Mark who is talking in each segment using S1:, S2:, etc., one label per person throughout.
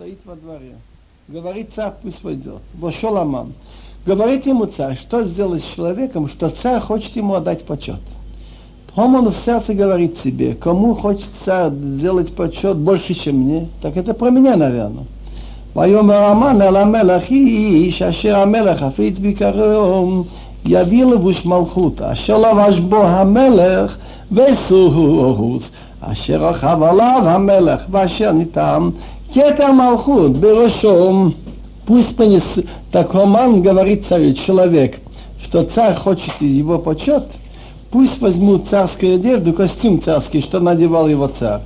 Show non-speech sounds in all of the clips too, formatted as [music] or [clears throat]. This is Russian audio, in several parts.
S1: стоит во дворе. Говорит царь, пусть войдет. Вошел Аман. Говорит ему царь, что сделать с человеком, что царь хочет ему отдать почет. Он, он в сердце говорит себе, кому хочет царь сделать почет больше, чем мне, так это про меня, наверное. ויאמר המן אל המלך איש אשר המלך חפיץ ביקרו יביא לבוש מלכות אשר לבש בו המלך וסוס אשר רכב עליו המלך ואשר ניתן כתר מלכות בראשו Пусть понес, так Роман говорит царю, человек, что царь хочет его почет, пусть возьмут царскую одежду, костюм царский, что надевал его царь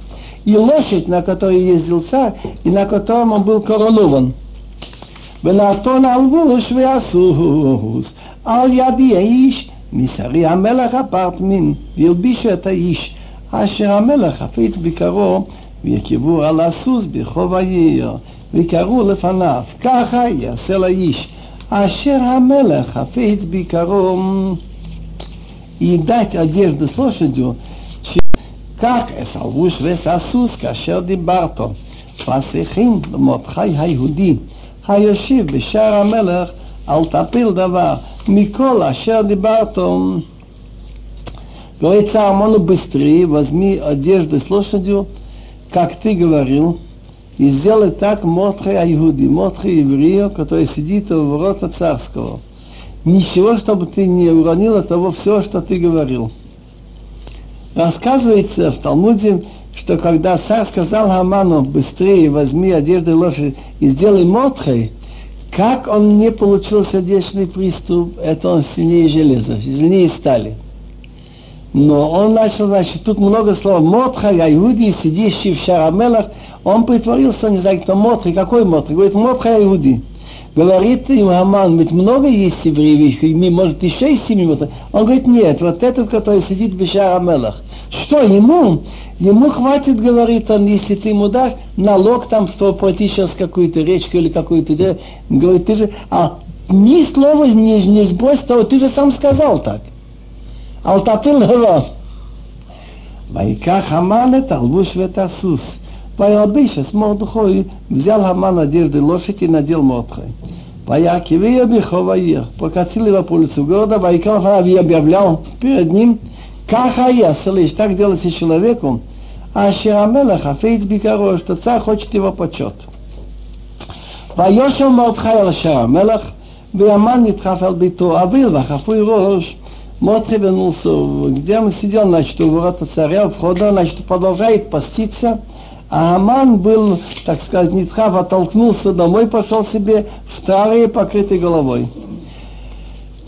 S1: и лошадь, на которой ездил царь, и на котором он был коронован. ולעתון הלבוש והסוס על ידי האיש משרי המלך הפרטמים והלבישו את האיש אשר המלך חפץ בקרו ויקיבו על הסוס ברחוב העיר וקראו לפניו ככה יעשה לאיש אשר המלך חפץ בקרו и дать одежду с лошадью כך אסלבוש וססוס כאשר דיברתו. פסיכין למרדכי היהודי היושב בשער המלך אל תפיל דבר מכל אשר דיברתו. Говорит Саамону быстрее, возьми одежду с лошадью, как ты говорил, и сделай так Мотхе Айгуди, Мотхе еврея, который сидит у ворота царского. Ничего, чтобы ты не уронил от того все, что ты говорил. Рассказывается в Талмуде, что когда царь сказал Хаману, быстрее возьми одежду лошади и сделай мотхой, как он не получил сердечный приступ, это он сильнее железа, сильнее стали. Но он начал, значит, тут много слов. Мотха, Иуди, сидящий в Шарамелах, он притворился, не знаю, кто Мотха, какой Мотха, говорит, Мотха Иуди. Говорит им Аман, ведь много есть евреев, может еще и семи вот. Он говорит, нет, вот этот, который сидит в Шарамелах. Что ему? Ему хватит, говорит он, если ты ему дашь налог там, что пройти сейчас какую-то речку или какую-то... Говорит, ты же... А ни слова не, не сбрось ты же сам сказал так. אל תטיל הראש. ויקח המן את הלבוש ואת הסוס, וילביש את מרדכי, взял המן одежды лошади и надел Мордхой. Вояки Виабиховая покатили его по улицу города, Вайков Ави объявлял перед ним, Кахая, слышь, так делается человеку, а Ширамелах, Афейц Бикаро, что царь хочет его почет. Вайошел Мордхай Ширамелах, Виаман Нитхаф Албиту, Авил Вахафуй Рош, Мотри вернулся, где он сидел, значит, у ворота царя, входа, значит, продолжает поститься, а Аман был, так сказать, Нитхав оттолкнулся домой, пошел себе в старые покрытой головой.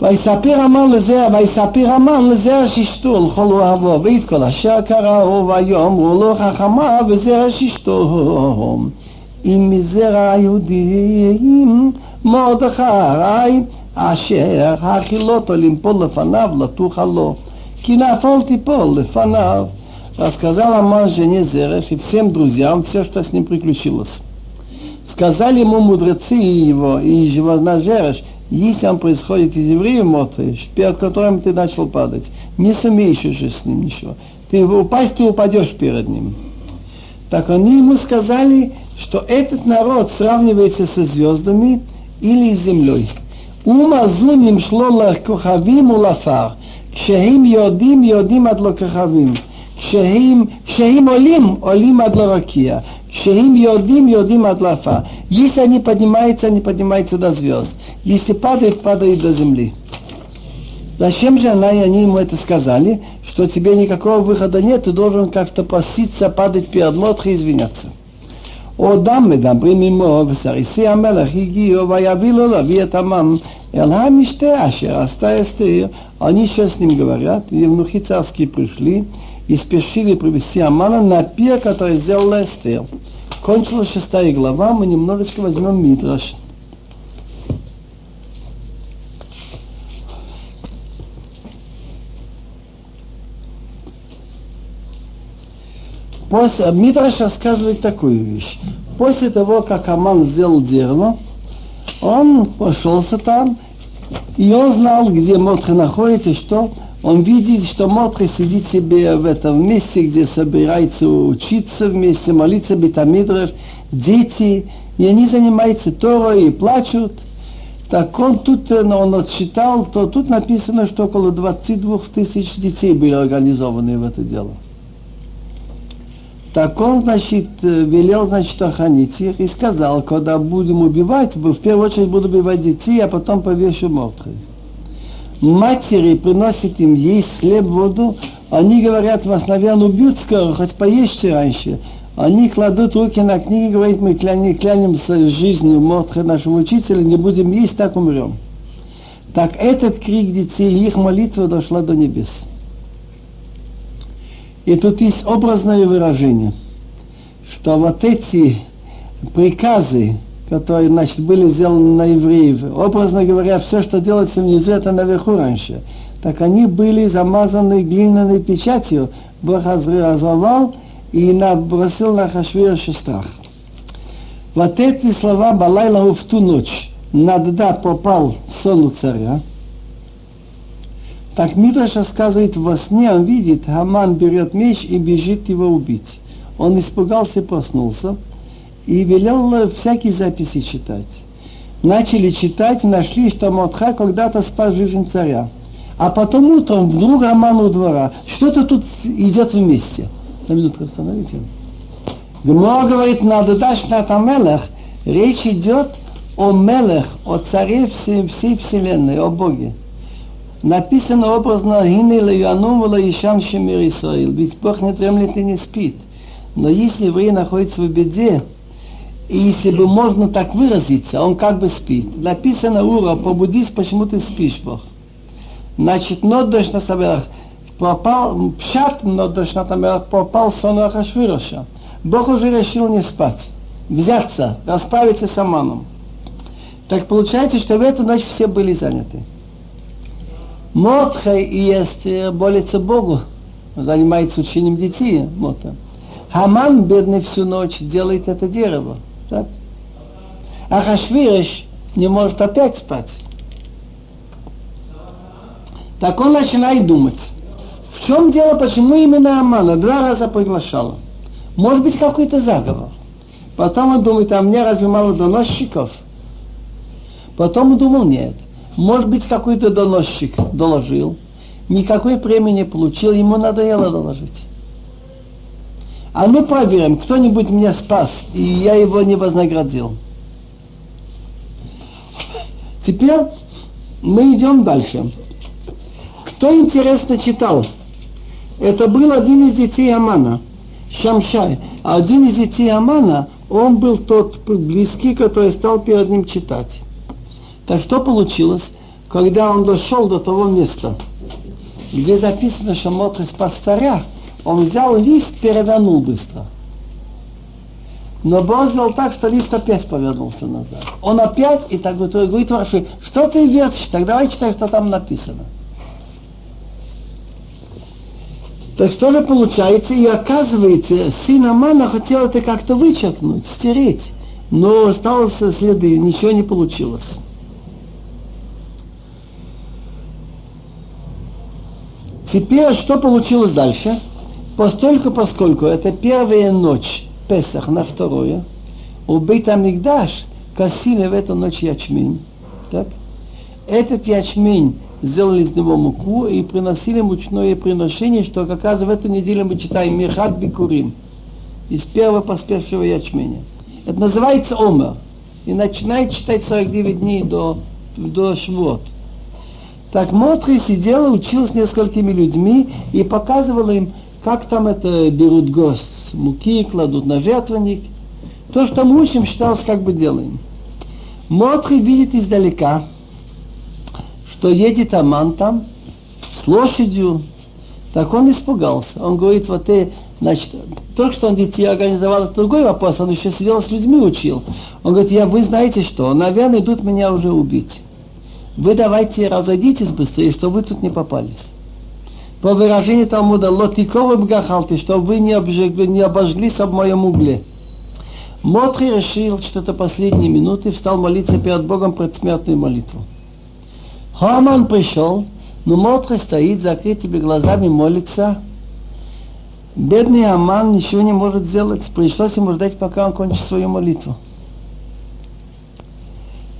S1: ויספר המן לזה, ויספר המן לזה אשתו לכל אוהבו, ואת כל אשר קראו ויאמרו לו חכמה וזרע אשתו. אם מזרע היהודים מרדכי אשר הכילותו למפול לפניו לתוכה לו, כי נפל תיפול לפניו. Рассказал Аман жене Зереш и всем друзьям все, что с ним приключилось. Сказали ему мудрецы его и его Зереш, если он происходит из евреев мертвый, перед которым ты начал падать, не сумеешь уже с ним ничего. Ты упасть, ты упадешь перед ним. Так они ему сказали, что этот народ сравнивается со звездами или с землей. ומאזונים שלו לכוכבים ולעפר. כשהם יודעים, יודעים עד לכוכבים. כשהם, כשהם עולים, עולים עד לרקיע. כשהם יודעים, יודעים עד לעפר. Если они поднимаются, они поднимаются до звезд. Если падает, падает до земли. Зачем же она и они ему это сказали, что тебе никакого выхода нет, ты должен как-то поститься, падать перед Мотхой и извиняться. עודם מדברים עמו, וסריסי המלך הגיעו, ויביא לו להביא את עמם אל המשתה אשר עשתה אסתר. Они сейчас с ним говорят, евнухи царские пришли и спешили привести Амана на пир, который сделала Эстер. Кончилась шестая глава, мы немножечко возьмем Митраш. После, Митраш рассказывает такую вещь. После того, как Аман сделал дерево, он пошелся там, и он знал, где Мотха находится, что он видит, что Мотха сидит себе в этом месте, где собирается учиться вместе, молиться Бетамидраш, дети, и они занимаются Торой и плачут. Так он тут, э, он отсчитал, то тут написано, что около 22 тысяч детей были организованы в это дело. Так он, значит, э, велел, значит, охранить их и сказал, когда будем убивать, в первую очередь буду убивать детей, а потом повешу мертвых. Матери приносят им есть хлеб, воду, они говорят, вас, наверное, убьют скоро, хоть поешьте раньше. Они кладут руки на книги, говорят, мы клянем, клянемся жизнью Мортха нашего учителя, не будем есть, так умрем. Так этот крик детей, их молитва дошла до небес. И тут есть образное выражение, что вот эти приказы, которые значит, были сделаны на евреев, образно говоря, все, что делается внизу, это наверху раньше. Так они были замазаны глиняной печатью, Бог разорвал и набросил на Хашвироша страх. Вот эти слова Балайла в ту ночь Надда попал сон у царя, так Мидраш рассказывает, во сне он видит, Хаман берет меч и бежит его убить. Он испугался, проснулся и велел всякие записи читать. Начали читать, нашли, что Мотха когда-то спас жизнь царя. А потом утром вдруг Аман у двора. Что-то тут идет вместе. На минутку остановите. Гмор говорит, надо дать на Мелех. Речь идет о Мелех, о царе всей, всей вселенной, о Боге написано образно «Гине леяну вала ишам шемир Исраил». Ведь Бог не дремлет и не спит. Но если еврей находится в беде, и если бы можно так выразиться, он как бы спит. Написано «Ура, пробудись, почему ты спишь, Бог?» Значит, но дождь на соберах пропал, пшат, но дождь на соберах пропал сон Ахашвироша. Бог уже решил не спать, взяться, расправиться с Аманом. Так получается, что в эту ночь все были заняты. Мотхай есть молится Богу, занимается учением детей. Мота. Хаман, бедный, всю ночь делает это дерево. Так? А Хашвириш не может опять спать. Так он начинает думать, в чем дело, почему именно Амана два раза приглашала. Может быть, какой-то заговор. Потом он думает, а мне разве мало доносчиков? Потом он думал, нет. Может быть, какой-то доносчик доложил, никакой премии не получил, ему надоело доложить. А ну проверим, кто-нибудь меня спас, и я его не вознаградил. Теперь мы идем дальше. Кто интересно читал? Это был один из детей Амана, Шамшай. Один из детей Амана, он был тот близкий, который стал перед ним читать. Так что получилось, когда он дошел до того места, где записано, что Мотри спас царя, он взял лист, перевернул быстро. Но Бог сделал так, что лист опять повернулся назад. Он опять, и так говорит Раши, что ты вертишь, так давай читай, что там написано. Так что же получается? И оказывается, сын Амана хотел это как-то вычеркнуть, стереть. Но осталось следы, ничего не получилось. Теперь что получилось дальше? Постольку, поскольку это первая ночь Песах на второе, у Бейта Мигдаш косили в эту ночь ячмень. Так? Этот ячмень сделали из него муку и приносили мучное приношение, что как раз в эту неделю мы читаем Мирхат Бикурим из первого поспевшего ячменя. Это называется Омер. И начинает читать 49 дней до, до Швот. Так Мотри сидела, учил с несколькими людьми и показывала им, как там это берут гость, муки кладут на жертвенник. То, что мы учим, считалось, как бы делаем. Мотри видит издалека, что едет Аман там с лошадью. Так он испугался. Он говорит, вот ты, значит, то, что он детей организовал, это другой вопрос. Он еще сидел с людьми учил. Он говорит, я, вы знаете что, наверное, идут меня уже убить вы давайте разойдитесь быстрее, чтобы вы тут не попались. По выражению Талмуда, лотиковым гахалты, чтобы вы не, обжегли, не обожглись об моем угле. Мотри решил, что это последние минуты, встал молиться перед Богом предсмертную молитву. Хаман пришел, но Мотри стоит, закрытыми глазами, молится. Бедный Аман ничего не может сделать, пришлось ему ждать, пока он кончит свою молитву.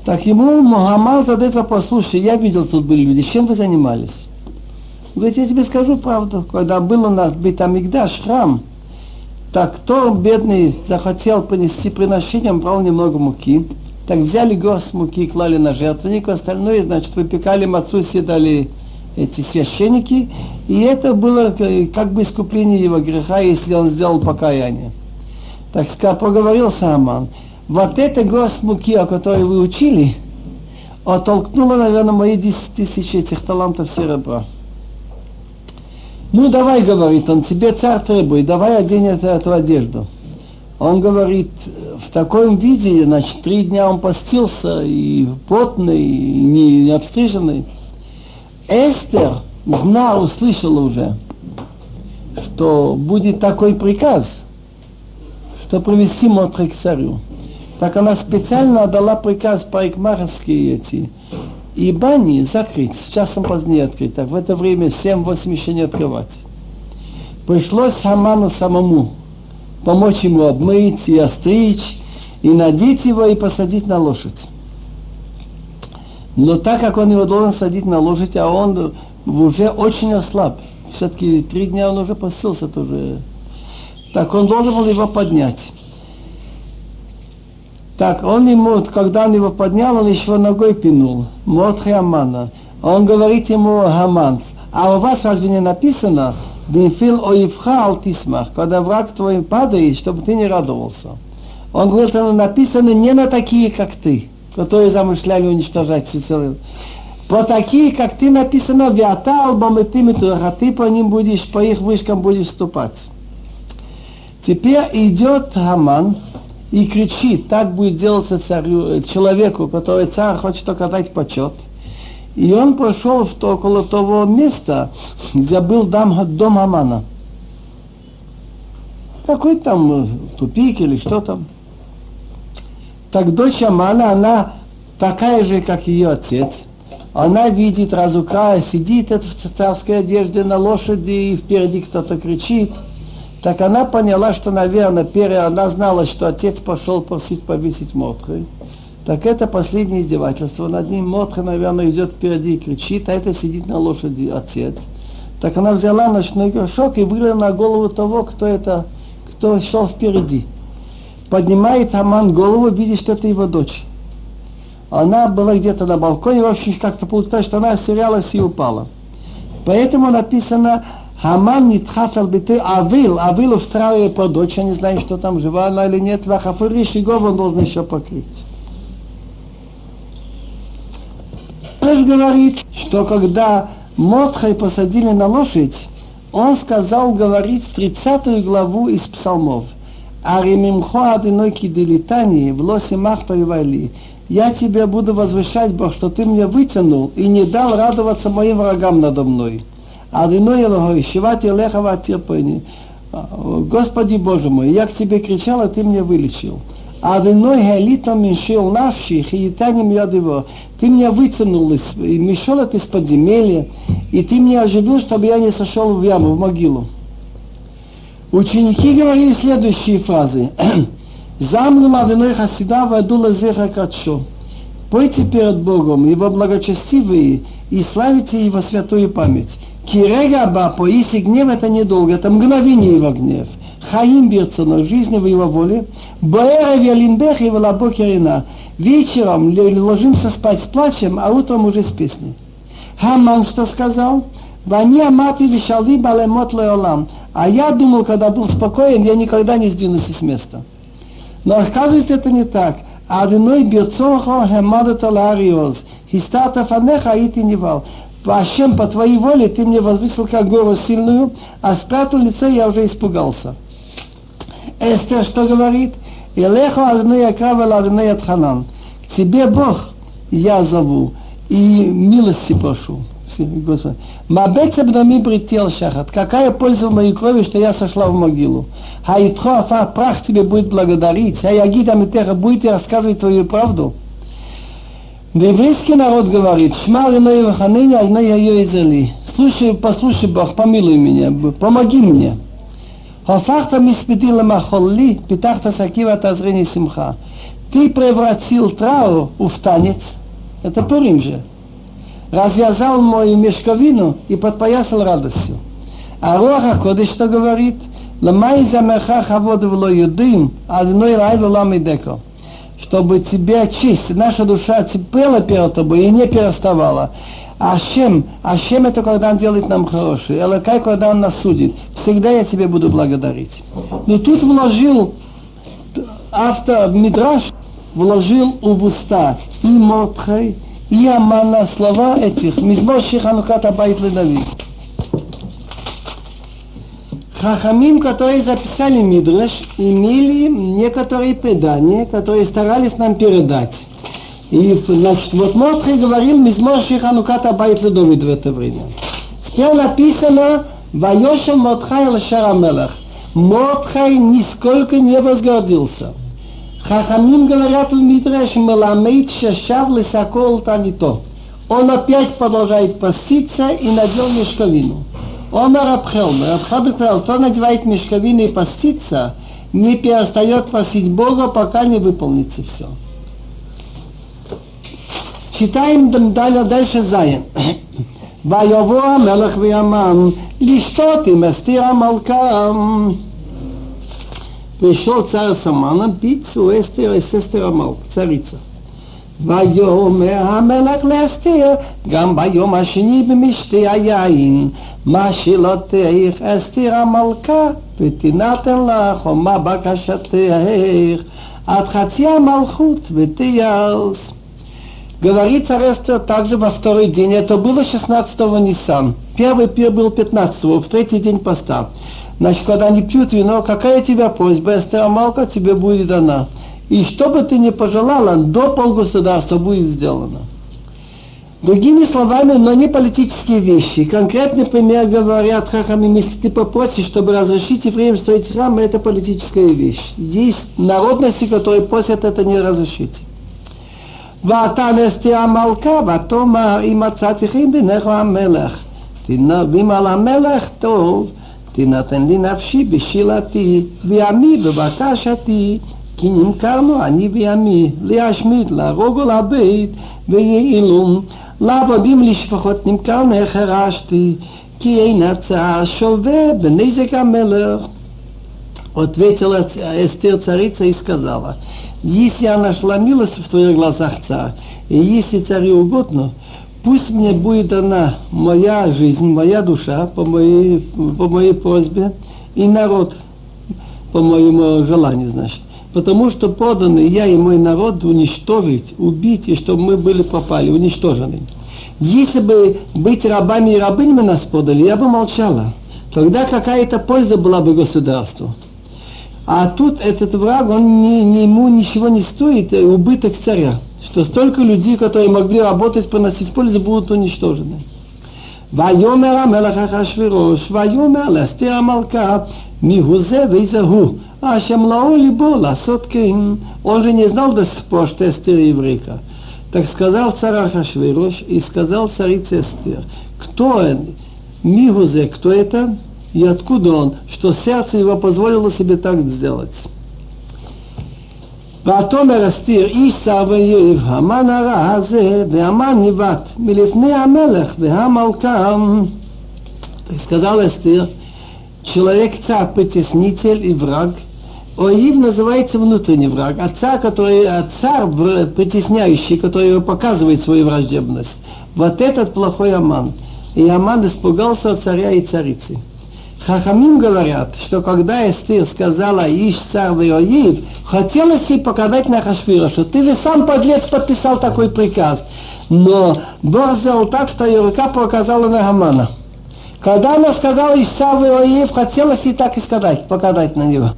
S1: Так ему Мухаммад задает вопрос, слушай, я видел, тут были люди, чем вы занимались? Говорит, я тебе скажу правду. Когда был у нас Битамигдаш, храм, так кто бедный захотел принести приношение, брал немного муки. Так взяли горсть муки и клали на жертвенник, остальное, значит, выпекали мацу, съедали эти священники, и это было как бы искупление его греха, если он сделал покаяние. Так сказать, проговорил Саман, вот эта горсть муки, о которой вы учили, оттолкнула, наверное, мои 10 тысяч этих талантов серебра. Ну, давай, говорит он, тебе царь требует, давай одень эту, эту одежду. Он говорит, в таком виде, значит, три дня он постился, и потный, и не, не обстриженный. Эстер знала, услышала уже, что будет такой приказ, что привести Мотри к царю. Так она специально отдала приказ парикмахерские эти и бани закрыть, с часом позднее открыть. Так в это время 7-8 еще не открывать. Пришлось Хаману самому помочь ему обмыть и остричь, и надеть его и посадить на лошадь. Но так как он его должен садить на лошадь, а он уже очень ослаб, все-таки три дня он уже постился тоже, так он должен был его поднять. Так, он ему, когда он его поднял, он еще ногой пинул. Мотхи Амана. Он говорит ему, Хаман, а у вас разве не написано, Бенфил оивха алтисмах, когда враг твой падает, чтобы ты не радовался. Он говорит, оно написано не на такие, как ты, которые замышляли уничтожать всецелую. По такие, как ты написано, виата албам и ты, а ты по ним будешь, по их вышкам будешь ступать. Теперь идет Хаман, и кричит, так будет делаться царю, э, человеку, который царь хочет оказать почет. И он пошел в то, около того места, где был дом, дом Амана. Какой там э, тупик или что там. Так дочь Амана, она такая же, как ее отец. Она видит Разука, сидит в царской одежде на лошади, и впереди кто-то кричит – так она поняла, что, наверное, первое, она знала, что отец пошел просить повесить Мотры. Так это последнее издевательство. Над ним Мотха, наверное, идет впереди и кричит, а это сидит на лошади отец. Так она взяла ночной горшок и вылила на голову того, кто это, кто шел впереди. Поднимает Аман голову, видит, что это его дочь. Она была где-то на балконе, в общем, как-то получилось, что она остерялась и упала. Поэтому написано, Хаман нитхафел биты Авил, Авил устраивает по дочь, я не знаю, что там, жива она или нет, Вахафури Шигов он должен еще покрыть. Тоже говорит, что когда Мотхай посадили на лошадь, он сказал говорить 30 главу из псалмов. Аримимхо адиной киделитани, в лосе махпаевали. Я тебя буду возвышать, Бог, что ты мне вытянул и не дал радоваться моим врагам надо мной. Адыной Элохой, Шивати Лехава Терпени. Господи Боже мой, я к тебе кричал, а ты меня вылечил. Адыной Хелито Мишил Навши, Хиитаним Ядыво. Ты меня вытянул из, мешал из подземелья, и ты меня оживил, чтобы я не сошел в яму, в могилу. Ученики говорили следующие фразы. Замну ладыной хасида вадула зеха качо. Пойте перед Богом Его благочестивые и славите Его святую память. Кирега Бапо, если гнев это недолго, это мгновение его гнев. Хаим Бирцена, жизнь в его воле. Баэра Вялинбех и Валабокерина. Вечером ложимся спать с плачем, а утром уже с песней. Хаман что сказал? Вани амати вишали балемот леолам. А я думал, когда был спокоен, я никогда не сдвинусь с места. Но оказывается, это не так. Адиной бирцохо хемадата лариоз. Хистата фанеха ити невал. Ашем, по твоей воле ты мне возвысил как гору сильную, а спрятал лицо, я уже испугался. Эстер что говорит? Илехо адней акрава адней атханан. К тебе Бог я зову и милости прошу. Господи. Мабеца бнами брител шахат. Какая польза в моей крови, что я сошла в могилу? Хаитхо афа, прах тебе будет благодарить. А ягида митеха, будете рассказывать твою правду? Еврейский народ говорит, шмар иной ваханыни, а иной ее изели. Слушай, послушай, Бог, помилуй меня, помоги мне. Хофахта миспеди ламахолли, питахта сакива тазрени симха. ты превратил траур в танец, это Пурим же, развязал мою мешковину и подпоясал радостью. А Руаха Кодыш что говорит? Ламай за мехах аводу вло юдым, одной лайду ламидеко. Чтобы тебя честь, наша душа цепела перед тобой и не переставала. Ашем, Ашем это когда Он делает нам хорошее, Элакай, когда Он нас судит. Всегда я тебе буду благодарить. Но тут вложил автор Мидраш, вложил в уста и Мордхай, и Амана слова этих, Мизмор Шиханукат Абайт Ледавид. Хахамим, которые записали Мидраш, имели некоторые предания, которые старались нам передать. И, значит, вот Мордхай говорил Мизмор Шиханукат Абайт Ледавид в это время. Теперь написано Вайошем Мордхай Лашарамелах. Мордхай нисколько не возгордился. Хахамим говорят в Мидраш, Маламейт Шашав Лисакол Танито. Он опять продолжает поститься и надел мешковину. Омар Абхелмер, Абхабер сказал, кто надевает мешковину и постится, не перестает просить Бога, пока не выполнится все. Читаем далее, дальше Заян. ויבוא המלך וימם לשתות עם אסתיר המלכה пришел царь Самана пить у Эстера и сестер Амал, царица. ויאמר המלך לאסתר, גם ביום השני במשתי היין, מה שאלותיך אסתר המלכה, ותינתן לך, או מה בקשתך, עד חצי המלכות ותיארס. Говорит царь Эстер также во второй день, это было 16-го Ниссан. Первый пир был 15-го, в третий день поста. Значит, когда они пьют вино, какая тебя просьба, Эстер Амалка тебе будет дана. И что бы ты ни пожелала, до полгосударства будет сделано. Другими словами, но не политические вещи. Конкретный пример говорят хахами, если ты попросишь, чтобы разрешить евреям строить храм, это политическая вещь. Есть народности, которые просят это не разрешить. ואתה נסתי המלכה, ותאמר אם מצאתי חן בעיניך המלך. ואם על המלך טוב, תינתן לי נפשי בשילתי, ועמי בבקשתי, כי נמכרנו אני ועמי, להשמיד, להרוג ולבית, ויעילום. לעבדים לשפחות נמכרנו, החרשתי, כי אין הצעה שווה בנזק המלך. Ответила Эстер царица и сказала, если я нашла милость в твоих глазах, царь, и если царю угодно, Пусть мне будет дана моя жизнь, моя душа по моей, по моей просьбе и народ по моему желанию, значит. Потому что поданы я и мой народ уничтожить, убить, и чтобы мы были пропали, уничтожены. Если бы быть рабами и рабынями нас подали, я бы молчала. Тогда какая-то польза была бы государству. А тут этот враг, он не, не, ему ничего не стоит, убыток царя что столько людей, которые могли работать, приносить пользу, будут уничтожены. ויאמר המלך אחשוורוש, ויאמר לאסתר המלכה, מי הוא זה ואיזה הוא, השמלאו ליבו לעשות כן. Он же не знал до сих пор, что Эстер еврейка. Так сказал царь Ахашвирош и сказал царице Эстер, кто он, Мигузе, кто это и откуда он, что сердце его позволило себе так сделать. ותאמר אסתיר איש שר ויואב, המן הרע הזה, והמן ניבט מלפני המלך והמלכה. Сказал Эстер, человек царь, притеснитель и враг. Оив называется внутренний враг, а царь, который, царь притесняющий, который показывает свою враждебность. Вот этот плохой Аман. И Аман испугался царя и царицы. Хахамим говорят, что когда Эстир сказала Иш царь Иоив, хотелось ей показать на Хашвира, что ты же сам подлец подписал такой приказ. Но Бог сделал так, что ее рука показала на Хамана. Когда она сказала Иш царь Иоив, хотелось ей так и сказать, показать на него.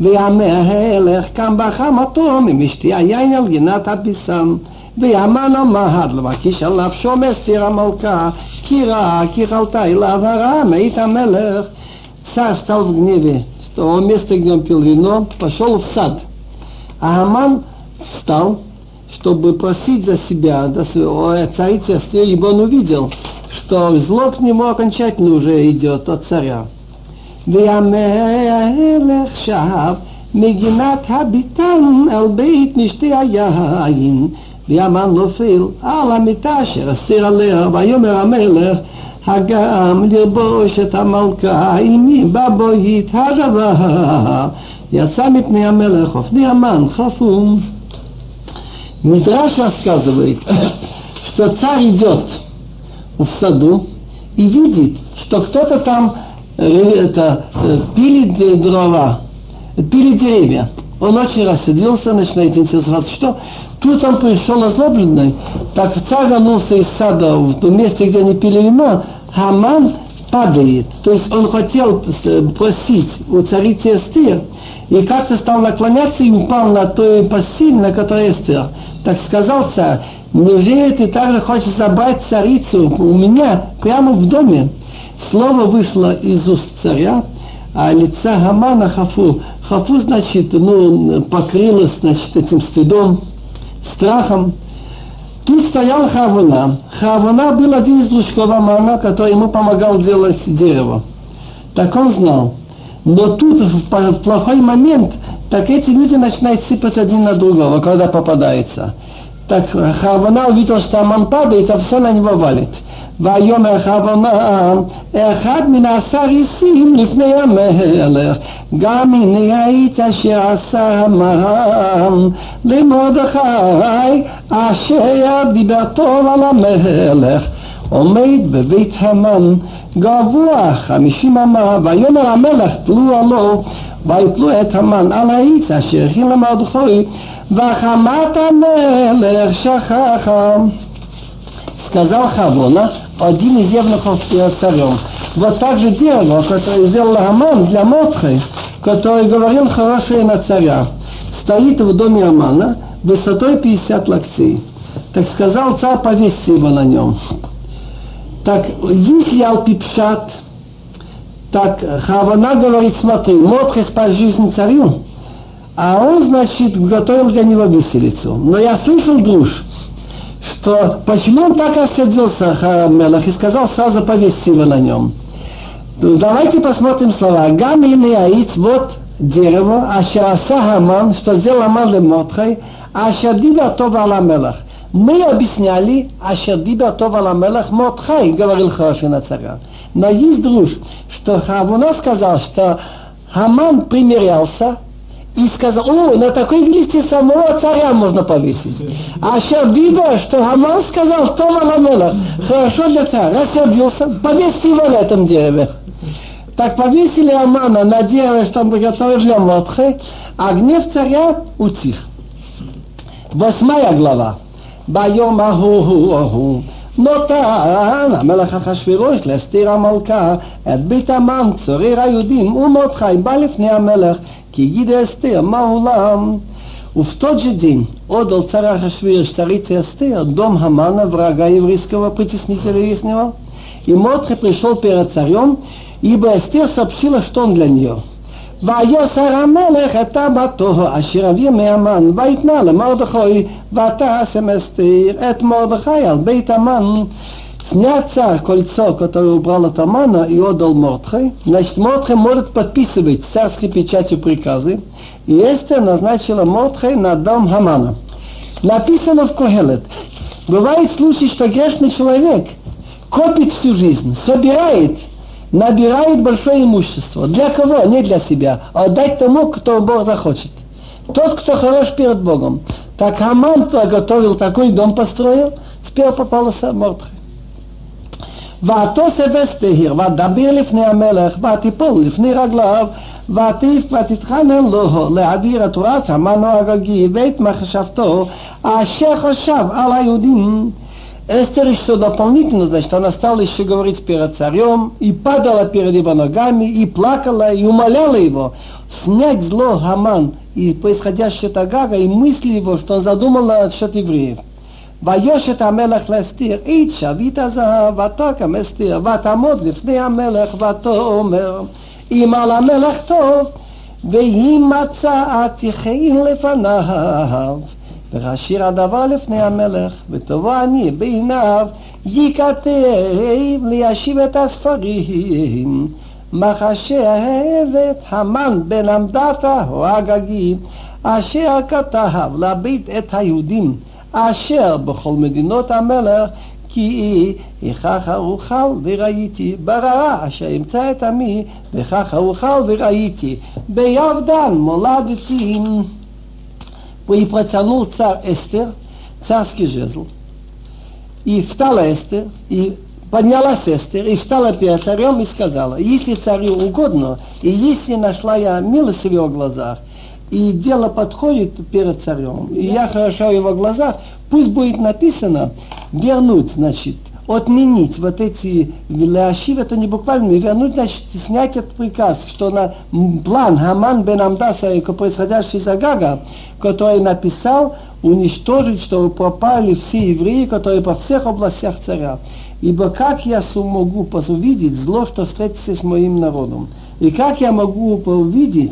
S1: והמלך קם בחמתו ממשתי היין על גינת הביסם והמן אמר לבקיש עליו שומר סיר המלכה כי ראה, כי חלתה אליו הרע, מאת המלך. Царь встал в гневе с того места, где он пил вино, пошел в сад. А Аман встал, чтобы просить за себя, за царицы Астер, ибо он увидел, что зло к нему окончательно уже идет от царя. והמלך שב מגינת הביתן אל בית משתי היין, והמן נופל על המיטה אשר אסיר עליה, ויאמר המלך הגם לרבוש את המלכה, אמי בבוהית הדבר. יצא מפני המלך, ופני המן חפום. Мидраш рассказывает, что царь идет в саду и видит, что кто-то там это, пилит дрова, пилит деревья. Он очень рассердился, начинает интересоваться, что тут он пришел озлобленный. Так царь вернулся из сада в том месте, где они пили вино, Хаман падает. То есть он хотел просить у царицы Эстер, и как-то стал наклоняться и упал на той постель, на которой Эстер. Так сказал царь, неужели ты также хочешь забрать царицу у меня прямо в доме? Слово вышло из уст царя, а лица Хамана Хафу. Хафу, значит, ну, покрылось, значит, этим стыдом, страхом. Тут стоял Хавуна. Хавуна был один из дружков Амана, который ему помогал делать дерево. Так он знал. Но тут в плохой момент, так эти люди начинают сыпать один на другого, когда попадается. Так Хавана увидел, что Аман падает, а все на него валит. ויאמר חבונה, אחד מן עשר איסים לפני המלך, גם הנה היית אשר עשה המרם, למרדכי אשר דיבר טוב על המלך. עומד בבית המן גבוה חמישים אמה, ויאמר המלך תלו עלו, לא, ויתלו את המן על האיץ אשר הכין למרדכי, וחמת המלך שכחה. כזל חבונה один из евнухов царем. Вот так же дерево, которое сделал Аман для Мотхи, который говорил хорошее на царя, стоит в доме Амана высотой 50 локтей. Так сказал царь, повесьте его на нем. Так, если Алпипшат, так Хавана говорит, смотри, Мотхи спас жизнь царю, а он, значит, готовил для него виселицу. Но я слышал, друж, что почему он так осердился Мелах и сказал сразу повесить его на нем. Давайте посмотрим слова. Гам или аиц, вот дерево, ашараса хаман, что сделал Аман лемотхай, ашадиба това ламелах. Мы объясняли, ашадиба това ламелах мотхай, говорил хороший на царя. Но есть друж, что Хавуна сказал, что Хаман примирялся, и сказал, о, на такой листе самого царя можно повесить. А сейчас видно, что Хаман сказал, Тома Ламела, хорошо для царя, рассердился, повесьте его на этом дереве. Так повесили Амана на дерево, что он приготовил для Мотхи, а гнев царя утих. Восьмая глава. ביום ההוא ההוא נותן המלך אחשוורוש להסתיר המלכה את בית המן צורר היהודים ומרדכי בא לפני המלך Кигида Эстер, Маулам. В тот же день отдал царь Ахашвириш царице Эстер дом Хамана, врага еврейского притеснителя ихнего. И Мотхе пришел перед царем, ибо Эстер сообщила, что он для нее. ויוסר המלך את טבעתו אשר אביא מהמן ויתנה למרדכי ותעשם אסתר את מרדכי על בית המן Царь кольцо, которое убрал от Амана и отдал Мортхе. Значит, Мортхе может подписывать царской печатью приказы. И Эстер назначила Мортхе на дом Хамана. Написано в Когелет. Бывает случай, что грешный человек копит всю жизнь, собирает, набирает большое имущество. Для кого? Не для себя, а отдать тому, кто Бог захочет. Тот, кто хорош перед Богом. Так Хаман готовил такой дом, построил, теперь попался Мортхе. ותוסף אסתר, ותדבר לפני המלך, ותיפול לפני רגליו, ותעיף ותתחנן לו להעביר את תורת המן הגגי ואת מחשבתו אשר חשב על היהודים. Эстер еще дополнительно, значит, она стала еще говорить перед царем, и падала перед его ногами, и плакала, и умоляла его снять зло Хаман и происходящее Тагага, и мысли его, что он задумал насчет евреев. ויושת המלך להסתיר את שביט הזהב, ותוקם אסתיר, ותעמוד לפני המלך, ותאמר, אם על המלך טוב, ויהי מצאתי חן לפניו. וכאשר הדבר לפני המלך, וטובו אני בעיניו, ייכתב להשיב את הספרים. מחשבת המן בן עמדתה או הגגי, אשר כתב להביט את היהודים אשר בכל מדינות המלך כי וכך אוכל וראיתי ברעה אשר אמצא את עמי וכך אוכל וראיתי בירדן מולדתי и протянул царь Эстер, царский жезл, и встала Эстер, и поднялась Эстер, и встала перед царем и сказала, если царю угодно, и если нашла я милость в его глазах, и дело подходит перед царем, и я хорошо в его глазах, пусть будет написано вернуть, значит, отменить вот эти ляшив, это не буквально, вернуть, значит, снять этот приказ, что на план Хаман бен Амдаса, происходящий из Агага, который написал, уничтожить, чтобы пропали все евреи, которые по всех областях царя. Ибо как я могу увидеть зло, что встретится с моим народом? И как я могу увидеть,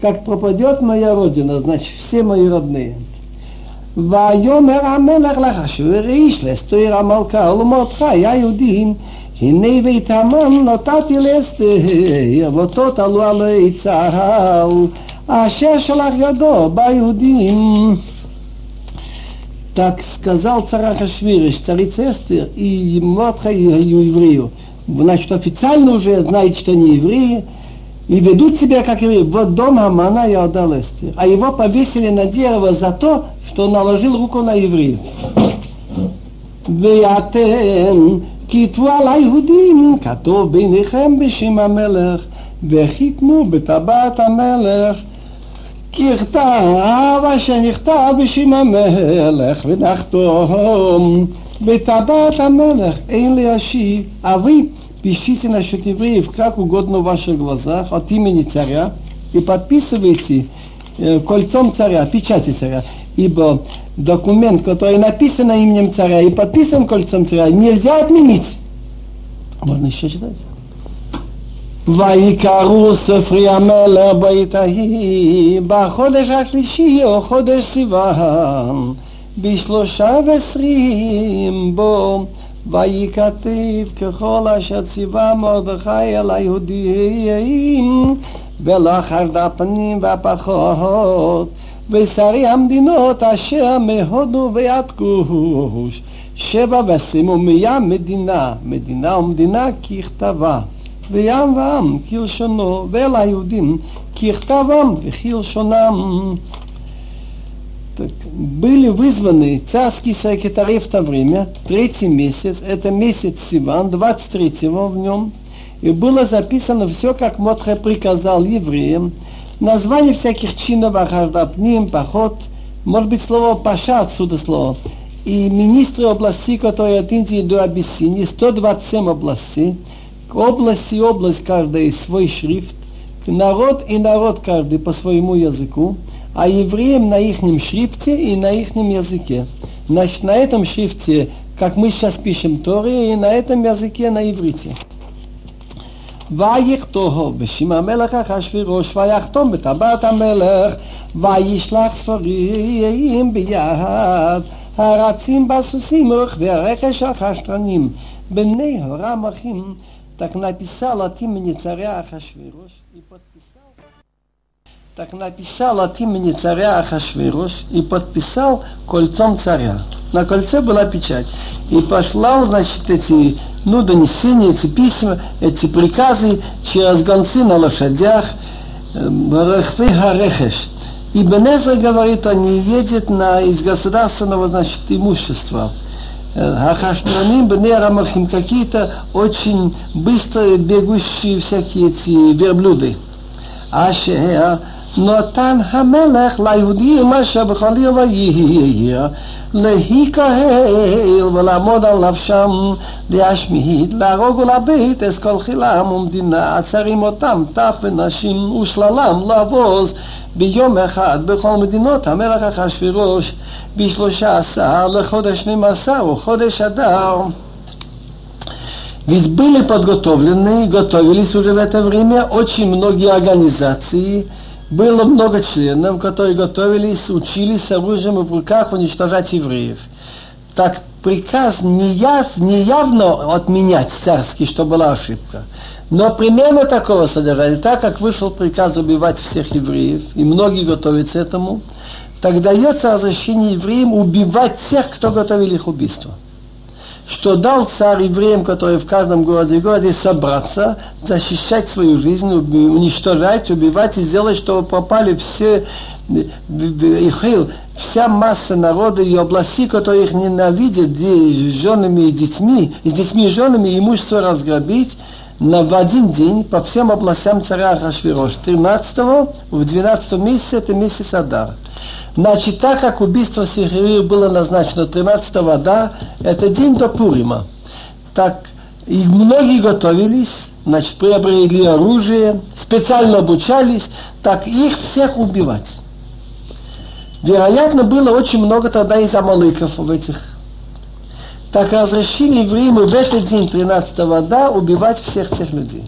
S1: как пропадет моя родина, значит, все мои родные? ויאמר המלך לחשוב איש לאסתר המלכה ולמרדכי היהודים הנה בית המן נתתי לאסתר ואותות עלו עלי צהל אשר שלח ידו ביהודים Так сказал царь Ахашвириш, царица Эстер и Мордхай еврею. Значит, официально уже знает, что они евреи, и ведут себя как евреи. Вот дом Амана я отдал Эстер. А его повесили на дерево за то, что наложил руку на евреев. ואתם כתבו על היהודים, כתוב ביניכם בשם המלך, וחיתמו בטבעת המלך. ככתב אשר נכתב בשם המלך, ונחתום בטבעת המלך, אין להשיב. אבי, пишите насчет евреев, как угодно в ваших глазах, от имени царя, и подписывайте э, кольцом царя, печати царя ибо документ, который написан именем царя и подписан кольцом царя, нельзя отменить. Можно еще читать. ויקראו ספרי המלך בעת ההיא בחודש השלישי או חודש סיוון בשלושה ועשרים בו וייכתב ככל אשר ציווה מרדכי אל היהודים ולא חרד הפנים והפחות ושרי המדינות אשר מהודו ועד כוש, שבע ושימו מים מדינה, מדינה ומדינה ככתבה, וים ועם כלשונו, ואל היהודים ככתבם וכלשונם. Были вызваны царские секретари в то время, третий месяц, это месяц Сиван, 23-го в нем, и было записано все, как Мотхе приказал евреям, название всяких чинов, ахардапним, поход, может быть слово паша отсюда слово. И министры областей, которые от Индии до Абиссинии, 127 областей, область и область каждая свой шрифт, народ и народ каждый по своему языку, а евреям на их шрифте и на их языке. Значит, на этом шрифте, как мы сейчас пишем Торе, и на этом языке на иврите. ויכתוב בשם המלך אחשוורוש ויחתום בטבעת המלך וישלח ספרים ביד הרצים בסוסים ורוכבי הרכש החשטרנים בני הרמחים так написал от имени царя Ахашвирош и подписал так написал от имени царя Ахашвирош и подписал кольцом царя. На кольце была печать. И послал, значит, эти, ну, донесения, эти письма, эти приказы через гонцы на лошадях, Рахфы Харехеш. И Бенезра говорит, он не едет на, из государственного, значит, имущества. Хахаштраним, Бенерамахим, какие-то очень быстро бегущие всякие эти верблюды. Ашер נתן המלך ליהודים אשר בכל עיר ויהיה להיקהל ולעמוד על נפשם להשמיד, להרוג ולבית את כל חילם ומדינה, עצרים אותם טף ונשים ושללם לבוז ביום אחד בכל מדינות המלך אחשוורוש בשלושה עשר לחודש שנים עשר וחודש אדר. Ведь были подготовлены, готовились уже в это время очень многие организации, было много членов, которые готовились, учились с оружием в руках уничтожать евреев. Так приказ не, яв, не явно отменять царский, что была ошибка. Но примерно такого содержания, так как вышел приказ убивать всех евреев, и многие готовятся этому, так дается разрешение евреям убивать тех, кто готовил их убийство. Что дал царь евреям, которые в каждом городе и городе, собраться, защищать свою жизнь, уничтожать, убивать и сделать, чтобы попали все Ихил, вся масса народа и области, которые их ненавидят, с женами и детьми, и с детьми и женами имущество разграбить, на, в один день по всем областям царя Ахашвирош. 13 в 12 месяце, это месяц Адар. Значит, так как убийство Сихири было назначено 13 Адар, это день до Пурима. Так и многие готовились, значит, приобрели оружие, специально обучались, так их всех убивать. Вероятно, было очень много тогда из амалыков в этих. Так разрешили евреям в этот день 13 года убивать всех тех людей.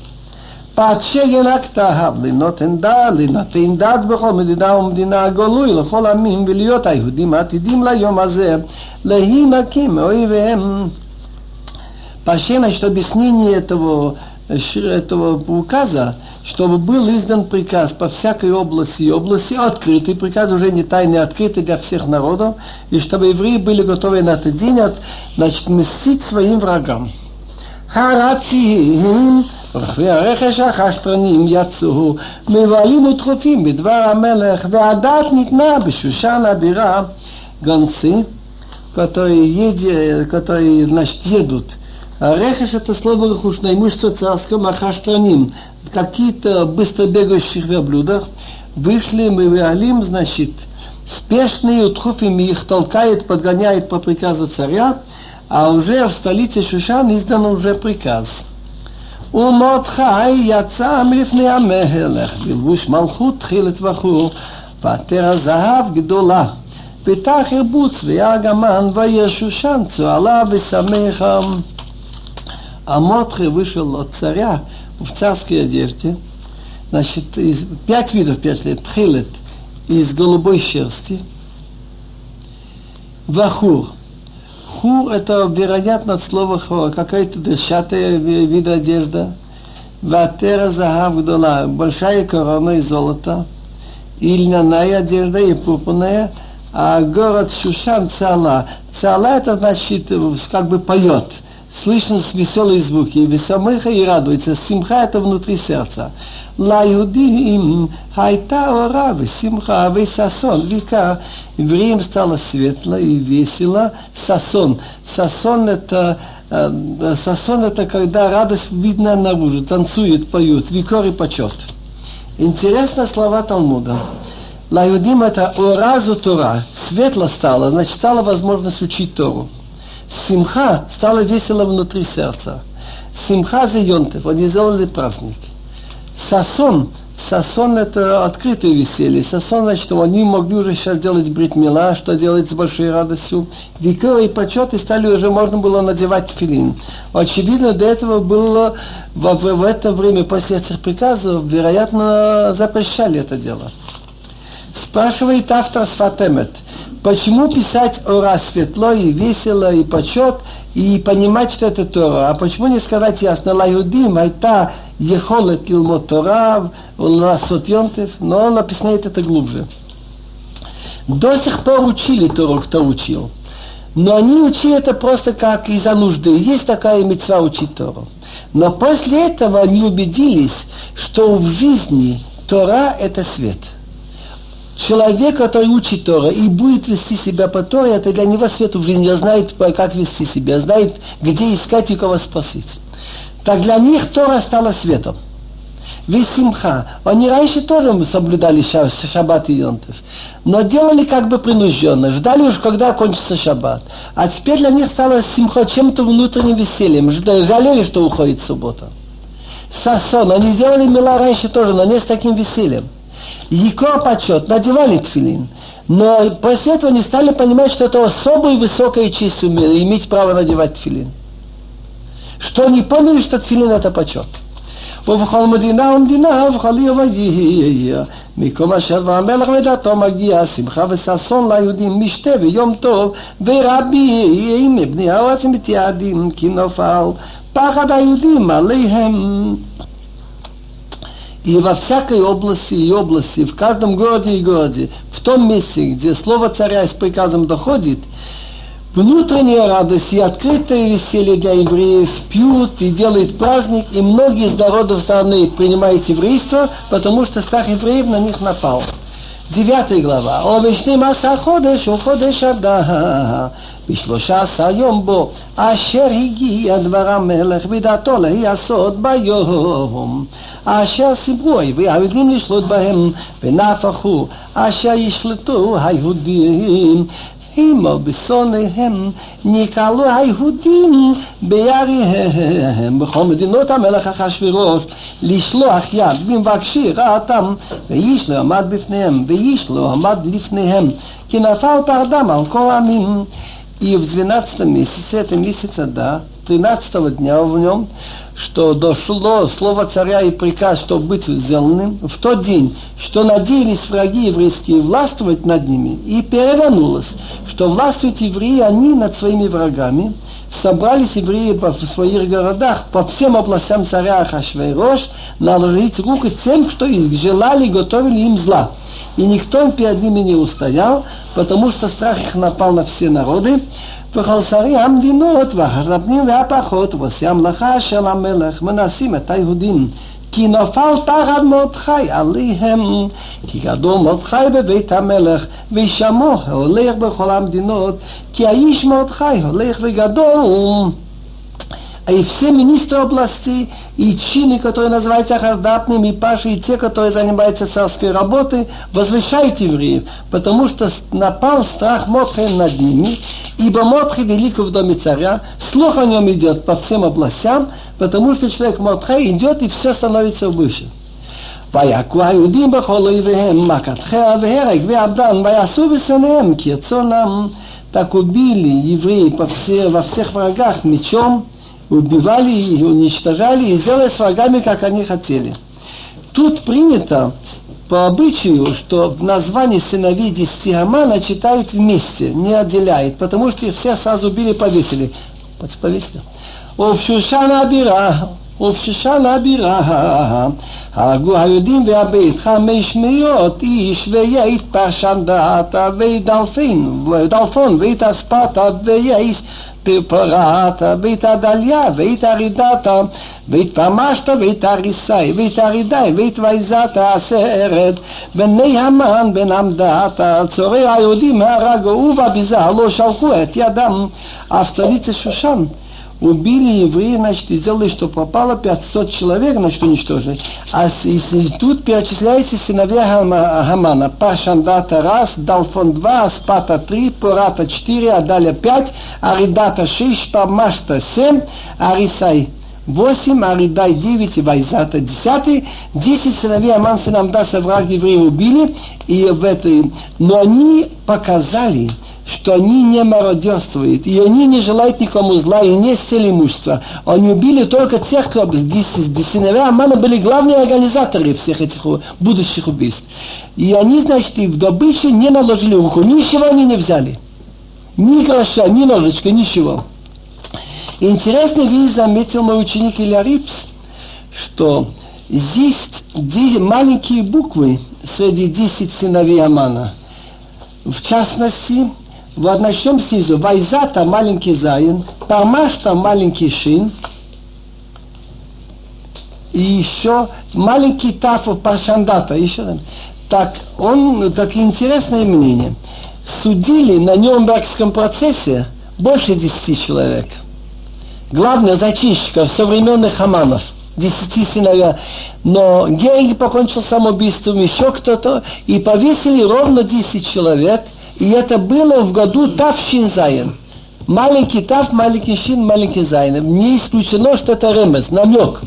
S1: פאצ'ה ינקת לנותן דה, לנתן דת בכל מדינה ומדינה גלוי לכל עמים ולהיות היהודים העתידים ליום הזה להינקים מאויביהם. Паще, значит, объяснение этого, этого указа, чтобы был издан приказ по всякой области и области, открытый приказ, уже не тайный, открытый для всех народов, и чтобы евреи были готовы на этот день, значит, мстить своим врагам. הרצים והרכש החשטרנים יצאו מבוהלים ודחופים בדבר המלך והדעת ניתנה בשושן הבירה гонцы, которые, едят, которые значит, едут. А рехеш это слово рахушное имущество царского махаштраним какие-то быстро бегающих верблюдах, вышли мы Алим, значит, спешные, утхуфими их толкает, подгоняет по приказу царя, а уже в столице Шушан издан уже приказ. ומרדכי יצא מלפני המלך בלבוש מלכות תחילת וכו' ועטר הזהב גדולה ותח הרבוץ וירג המן ויהיה שושן צוהלה ושמחה. А Мотхе вышел от царя в царской одежде, значит, из, пять видов, пять лет, тхилет, из голубой шерсти, вахур. Хур – это, вероятно, от слова какая-то дышатая вид одежда. Ватера загав гдола, большая корона из золота, и одежда, и пурпурная, а город Шушан – цала. Цала – это значит, как бы поет – слышно веселые звуки, и весомеха и радуется, симха это внутри сердца. Ла им хайта оравы, симха а вы сасон. Века евреям стало светло и весело, сасон. Сасон это, э, сасон это когда радость видна наружу, танцуют, поют, викор и почет. Интересно слова Талмуда. Лаюдим это оразу Тора. Светло стало, значит стало возможность учить Тору. Симха стало весело внутри сердца. Симха за Йонтев, они сделали праздник. Сасон, Сасон это открытое веселье. Сасон, значит, они могли уже сейчас делать бритмила, что делать с большой радостью. Викор и почет, и стали уже, можно было надевать филин. Очевидно, до этого было, в, в, в это время, после этих приказов, вероятно, запрещали это дело. Спрашивает автор Сфатемет – Почему писать ора светло и весело и почет и понимать, что это Тора? А почему не сказать ясно, лаюдим, айта ехолет лилмот Тора, ласот но он объясняет это глубже. До сих пор учили Тору, кто учил. Но они учили это просто как из-за нужды. Есть такая мецва учить Тору. Но после этого они убедились, что в жизни Тора – это свет – Человек, который учит Тора и будет вести себя по Торе, это для него свет в жизни, знает, как вести себя, знает, где искать и кого спросить. Так для них Тора стала светом. Весь симха. Они раньше тоже соблюдали шаббат и йонтов, но делали как бы принужденно, ждали уж, когда кончится шаббат. А теперь для них стало симха чем-то внутренним весельем, жалели, что уходит суббота. Сасон, они делали мила раньше тоже, но не с таким весельем Яко почет, надевали тфилин. Но после этого не стали понимать, что это особая высокая честь иметь право надевать тфилин. Что не поняли, что тфилин это почет. ובכל מדינה ומדינה ובכל עיר ויהיה. מקום אשר והמלך ודתו מגיע שמחה וששון ליהודים משתה ויום טוב ורבים מבני הארץ מתייעדים כי נופל פחד היהודים עליהם И во всякой области и области, в каждом городе и городе, в том месте, где слово царя с приказом доходит, внутренняя радость и открытое веселье для евреев пьют и делают праздник, и многие из народов страны принимают еврейство, потому что страх евреев на них напал. Девятая глава. או בשנים עשר חודש וחודש אדר, בשלושה עשר יום בו, אשר הגיע דבר המלך בדעתו להיעשות ביום. אשר סיפרו והיהודים לשלוט בהם, ונהפכו, אשר ישלטו היהודים. הימו בשונאיהם, נקראו היהודים בעריהם, בכל מדינות המלך אחשורוש, לשלוח יד במבקשי רעתם, ואיש לא עמד בפניהם, ואיש לא עמד לפניהם, כי נפל פרדם על כל העמים. И в 12 месяце, это месяц Ада, 13 дня в нем, что дошло слово царя и приказ, чтобы быть сделанным, в тот день, что надеялись враги еврейские властвовать над ними, и перевернулось, что властвуют евреи, они над своими врагами, собрались евреи в своих городах по всем областям царя Ахашвейрош наложить руку тем, кто их желали готовили им зла. И никто перед ними не устоял, потому что страх их напал на все народы, וכל שרי המדינות והרבנים והפחות ועושי המלאכה של המלך מנסים את היהודים כי נפל תחת מרדכי עליהם כי גדול מרדכי בבית המלך ושמו הולך בכל המדינות כי האיש מרדכי הולך וגדול и все министры области, и чины, которые называются хардатными, и паши, и те, которые занимаются царской работой, возвышают евреев, потому что напал страх Мотха над ними, ибо Мотха великий в доме царя, слух о нем идет по всем областям, потому что человек Мотха идет, и все становится выше. ויכו היהודים בכל אויביהם, מכתחי והרג ועבדן, ויעשו בשונאיהם כרצונם. Так убили евреи во всех врагах мечом, убивали и уничтожали, и сделали с врагами, как они хотели. Тут принято по обычаю, что в названии сыновей десяти Амана читают вместе, не отделяет, потому что их все сразу убили, повесили. Повесили. ובשושן הבירה, ובשושן הבירה, הרגו היהודים והבית חמש מאות איש וית פרשנדתה ודלפין, ודלפון וית אספתה פרפרעת, ואית הדליה, ואית הרידתה ואית פמשת, ואית הריסאי ואית הרידאי ואית ויזת עשרת, בני המן בן עמדתה צורי היהודים הרגו ובביזה לא שלחו את ידם, אף צרית שושן. Убили евреи, значит, и сделали, что пропало 500 человек, значит, уничтожили. А если тут перечисляется сыновья Хамана. Пашандата раз, Далфон два, Аспата три, Пората четыре, Адаля пять, Аридата шесть, Памашта семь, Арисай восемь, Аридай девять и Вайзата десятый. Десять сыновей Аман сынам Даса враг евреев убили, и в этой, но они показали, что они не мародерствуют, и они не желают никому зла, и не сели имущества. Они убили только тех, кто сыновья Амана были главные организаторы всех этих будущих убийств. И они, значит, и в добыче не наложили руку, ничего они не взяли. Ни гроша, ни ножичка, ничего. Интересно, вещь заметил мой ученик Илья Рипс, что есть маленькие буквы среди десять сыновей Амана. В частности, вот начнем снизу. Вайзата маленький заин, Пармашта маленький шин, и еще маленький тафу паршандата, еще так он, так интересное мнение. Судили на Нюрнбергском процессе больше десяти человек. Главное, зачинщиков современных хаманов, десяти сыновья. Но Геринг покончил самоубийством, еще кто-то, и повесили ровно десять человек – и это было в году Тавшин Зайн. Маленький Тав, маленький Шин, маленький Зайн. Не исключено, что это ремес, намек.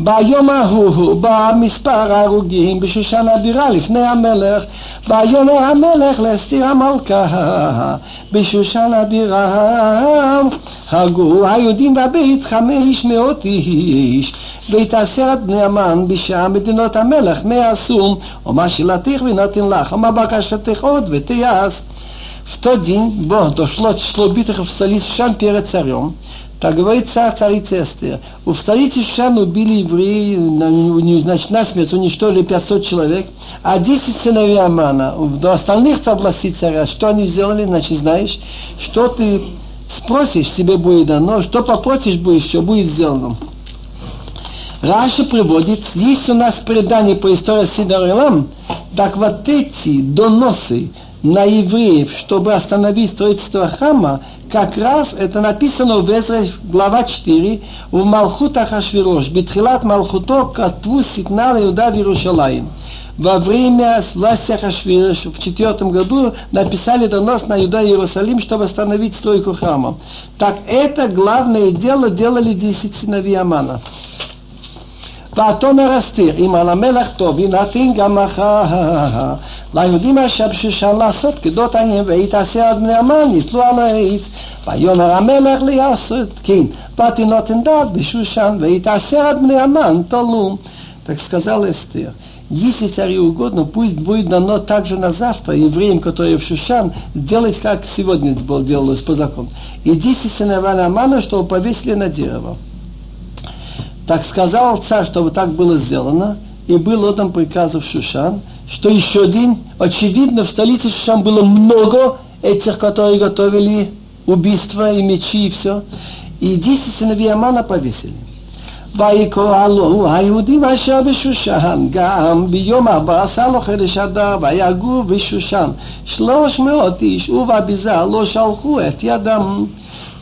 S1: ביום ההוא בא מספר ההרוגים בשושן הבירה לפני המלך ויאמר המלך לאסתיר המלכה בשושן הבירה הרגו היהודים בבית חמש מאות איש ואת עשרת בני המן בשעה מדינות המלך מה עשו ומה שאלתך ונתן לך ומה בקשתך עוד ותיעש В тот день Бог дошло число убитых в столице Шам перед царем, Так говорит царь царица Эстер. В столице Шан убили евреи, значит, насмерть уничтожили 500 человек, а 10 сыновей Амана. До остальных согласить царя. Что они сделали, значит, знаешь, что ты спросишь, тебе будет дано, что попросишь, будет, что будет сделано. Раша приводит, есть у нас предание по истории Сидарилам, так вот эти доносы на евреев, чтобы остановить строительство храма, как раз это написано в Эзре, глава 4, в Малхут Ахашвирош, Битхилат Малхуто, Катву Ситнал Иуда Вирушалаим. Во время власти Ахашвирош в четвертом году написали донос на Иуда Иерусалим, чтобы остановить стройку храма. Так это главное дело делали десять сыновей Амана. ותאמר אסתיר, אם על המלך טוב, ינתן גם מחר. ליהודים אשר בשושן לעשות כדות העניין, ויתעשה עד בני המן, יתלו על העץ. ויאמר המלך ליעשות כן, ותינותן דעת בשושן, ויתעשה עד бни Аман, толу. Так сказал Эстер. Если царю угодно, пусть будет дано также на завтра евреям, которые в Шушан, сделать, как сегодня делалось по закону. И десять сыновей Амана, чтобы повесили на дерево. Так сказал царь, чтобы так было сделано, и был отдан приказ в Шушан, что еще день, очевидно, в столице Шушан было много этих, которые готовили убийства и мечи и все. И десять сыновей Амана повесили. ויקראו היהודים אשר בשושן גם ביום ארבע עשה לו חודש אדר ויגור בשושן שלוש מאות איש ובביזה לא שלחו את ידם